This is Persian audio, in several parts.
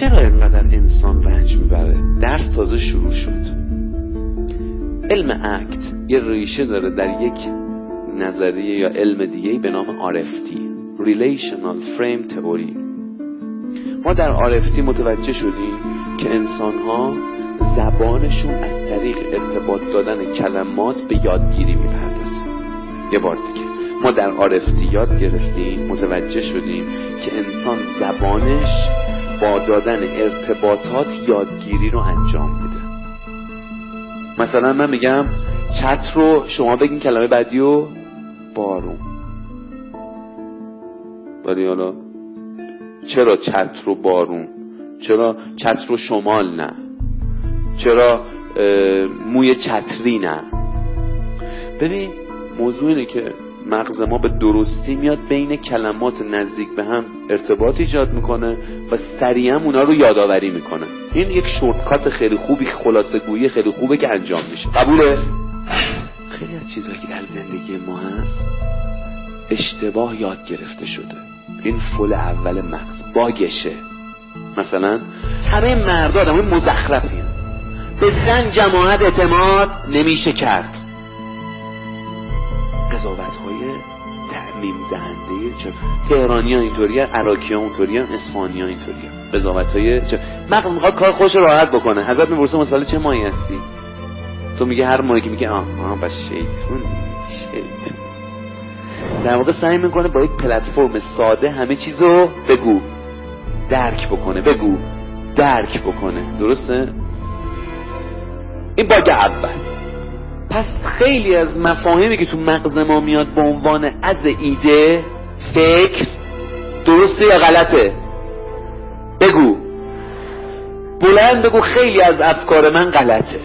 چرا اینقدر انسان رنج می‌بره؟ درس تازه شروع شد. علم اکت یه ریشه داره در یک نظریه یا علم دیگه به نام RFT Relational Frame Theory. ما در RFT متوجه شدیم که انسان ها زبانشون از طریق ارتباط دادن کلمات به یادگیری می‌پردازه یه بار دیگه. ما در RFT یاد گرفتیم متوجه شدیم که انسان زبانش با دادن ارتباطات یادگیری رو انجام میده. مثلا من میگم چت رو شما بگین کلمه بعدی و بارون. ولی حالا چرا چت رو بارون؟ چرا چت رو شمال نه؟ چرا موی چتری نه؟ ببین موضوع اینه که مغز ما به درستی میاد بین کلمات نزدیک به هم ارتباط ایجاد می‌کنه و سریعا اونا رو یادآوری می‌کنه. این یک شورتکات خیلی خوبی خلاصه گویی خیلی خوبه که انجام میشه. قبوله؟ خیلی از چیزهایی که در زندگی ما هست اشتباه یاد گرفته شده. این فل اول مغز. باگشه. مثلا همه مردا آدم مزخرفی به زن جماعت اعتماد نمیشه کرد. قضاوت های تعمیم دهنده چه تهرانی ها اینطوری عراقی ها اونطوری ها اسفانی ها اینطوری. قضاوت های چه می‌خواد کار خوش راحت بکنه. ازت می‌پرسه مثلا چه ماهی هستی؟ تو میگه هر ماهی که میگه آه آه بس شیطون شیطون. در واقع سعی می‌کنه با یک پلتفرم ساده همه چیزو بگو. درک بکنه بگو. درک بکنه. درسته؟ این باگ اول. پس خیلی از مفاهیمی که تو مغز ما میاد به عنوان از ایده فکر درسته یا غلطه؟ بگو. بلند بگو خیلی از افکار من غلطه.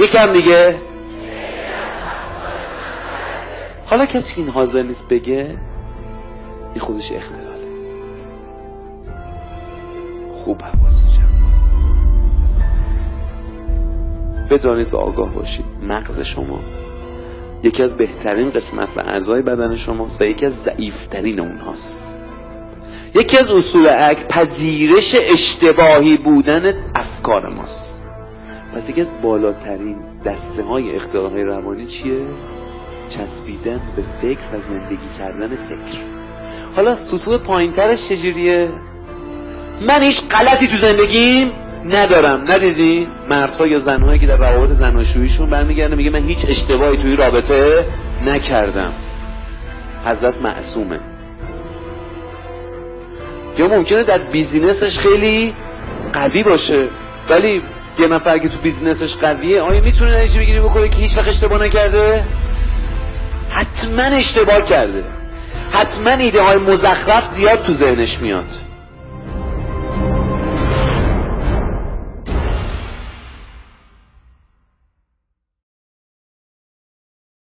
یکم دیگه. حالا کسی این حاضر نیست بگه این خودش اختلاله خوب حواس بدانید و آگاه باشید. مغز شما. یکی از بهترین قسمت و اعضای بدن شما و یکی از ضعیفترین اونهاست. یکی از اصول عقل پذیرش اشتباهی بودن افکار ماست. پس یکی از بالاترین دسته های اختلال روانی چیه؟ چسبیدن به فکر و زندگی کردن فکر. حالا سطوح پایینترش چجوریه؟ من هیچ غلطی تو زندگیم ندارم. ندیدی؟ مردها یا زنهایی که در روابط زناشوییشون برمیگردن میگه من هیچ اشتباهی توی رابطه نکردم. حضرت معصومه. یا ممکنه در بیزینسش خیلی قوی باشه ولی یه نفر که تو بیزینسش قویه آیا می‌تونه نتیجه بگیری بکنه که هیچ وقت اشتباه نکرده؟ حتما اشتباه کرده. حتما ایده های مزخرف زیاد تو ذهنش میاد.